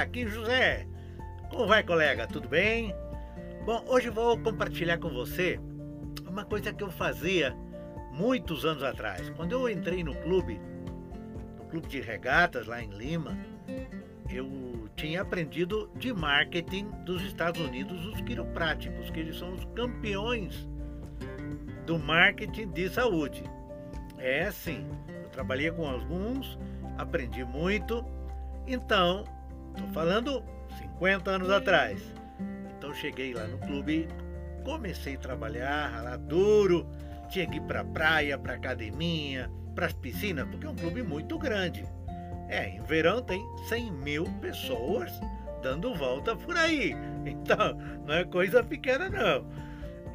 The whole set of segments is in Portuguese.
Aqui José. Como vai, colega? Tudo bem? Bom, hoje vou compartilhar com você uma coisa que eu fazia muitos anos atrás. Quando eu entrei no clube, no clube de regatas lá em Lima, eu tinha aprendido de marketing dos Estados Unidos os quiropráticos, que eles são os campeões do marketing de saúde. É assim, eu trabalhei com alguns, aprendi muito, então, estou falando 50 anos atrás. Então cheguei lá no clube, comecei a trabalhar, ralar duro, tinha que ir para a praia, para academia, para as piscinas, porque é um clube muito grande. É, em verão tem 100 mil pessoas dando volta por aí. Então, não é coisa pequena não.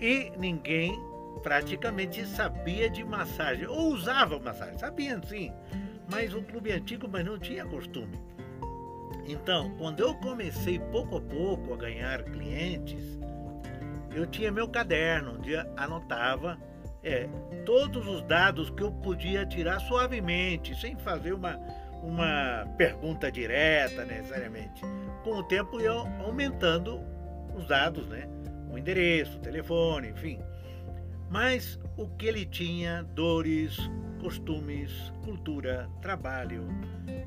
E ninguém praticamente sabia de massagem, ou usava massagem, sabiam sim, mas um clube antigo, mas não tinha costume. Então, quando eu comecei pouco a pouco a ganhar clientes, eu tinha meu caderno, onde anotava é, todos os dados que eu podia tirar suavemente, sem fazer uma, uma pergunta direta necessariamente. Com o tempo eu aumentando os dados, né? O endereço, o telefone, enfim. Mas o que ele tinha, dores, costumes, cultura, trabalho,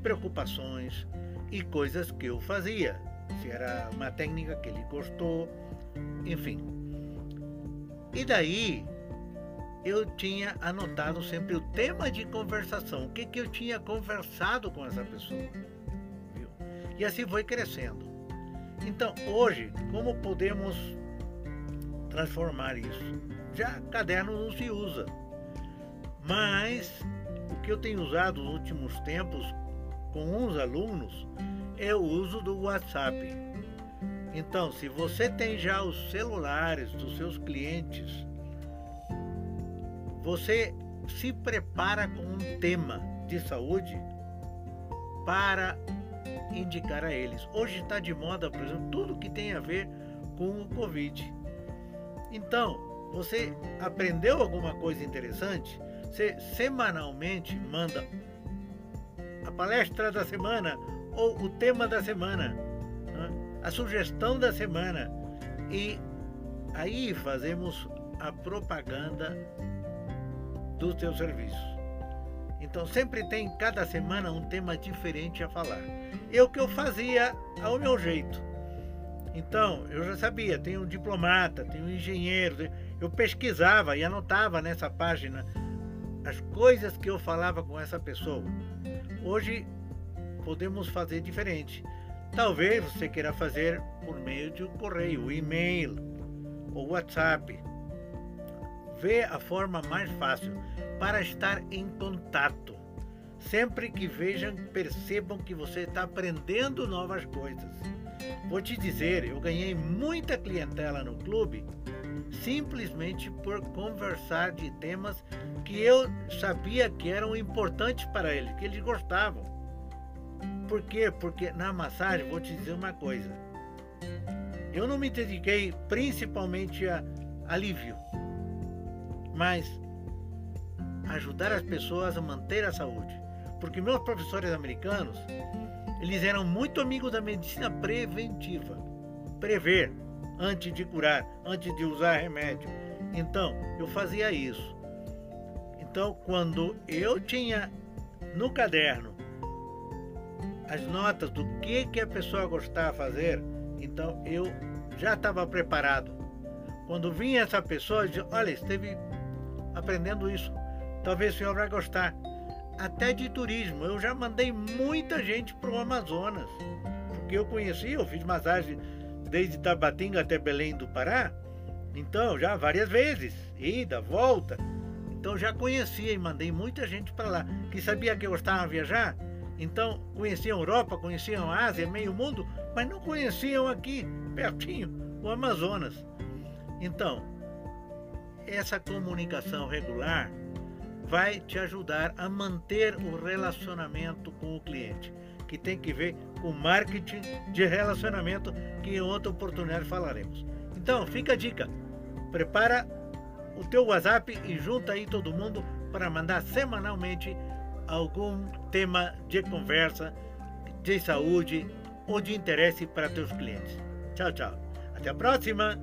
preocupações e coisas que eu fazia. Se era uma técnica que ele gostou, enfim. E daí eu tinha anotado sempre o tema de conversação, o que, que eu tinha conversado com essa pessoa. Viu? E assim foi crescendo. Então, hoje, como podemos transformar isso? Já caderno não se usa. Mas o que eu tenho usado nos últimos tempos com uns alunos é o uso do WhatsApp. Então, se você tem já os celulares dos seus clientes, você se prepara com um tema de saúde para indicar a eles. Hoje está de moda, por exemplo, tudo que tem a ver com o Covid. Então, você aprendeu alguma coisa interessante? Você semanalmente manda a palestra da semana ou o tema da semana, né? a sugestão da semana. E aí fazemos a propaganda do teu serviço. Então sempre tem cada semana um tema diferente a falar. E o que eu fazia ao meu jeito. Então, eu já sabia, tem um diplomata, tem um engenheiro, eu pesquisava e anotava nessa página as coisas que eu falava com essa pessoa. Hoje podemos fazer diferente. Talvez você queira fazer por meio de um correio, e-mail ou WhatsApp vê a forma mais fácil para estar em contato. Sempre que vejam, percebam que você está aprendendo novas coisas. Vou te dizer, eu ganhei muita clientela no clube simplesmente por conversar de temas que eu sabia que eram importantes para eles, que eles gostavam. Por quê? Porque na massagem, vou te dizer uma coisa. Eu não me dediquei principalmente a alívio mas ajudar as pessoas a manter a saúde. Porque meus professores americanos, eles eram muito amigos da medicina preventiva. Prever antes de curar, antes de usar remédio. Então, eu fazia isso. Então, quando eu tinha no caderno as notas do que, que a pessoa gostava fazer, então eu já estava preparado. Quando vinha essa pessoa, eu dizia, olha, esteve aprendendo isso. Talvez o senhor vai gostar. Até de turismo. Eu já mandei muita gente para o Amazonas. Porque eu conheci, eu fiz massagem desde Tabatinga até Belém do Pará. Então, já várias vezes. Ida, volta. Então já conhecia e mandei muita gente para lá. Que sabia que eu gostava de viajar. Então conheciam a Europa, conheciam a Ásia, meio mundo, mas não conheciam aqui, pertinho, o Amazonas. Então, essa comunicação regular vai te ajudar a manter o relacionamento com o cliente, que tem que ver com marketing de relacionamento, que em outra oportunidade falaremos. Então, fica a dica. Prepara o teu WhatsApp e junta aí todo mundo para mandar semanalmente algum tema de conversa de saúde ou de interesse para teus clientes. Tchau, tchau. Até a próxima!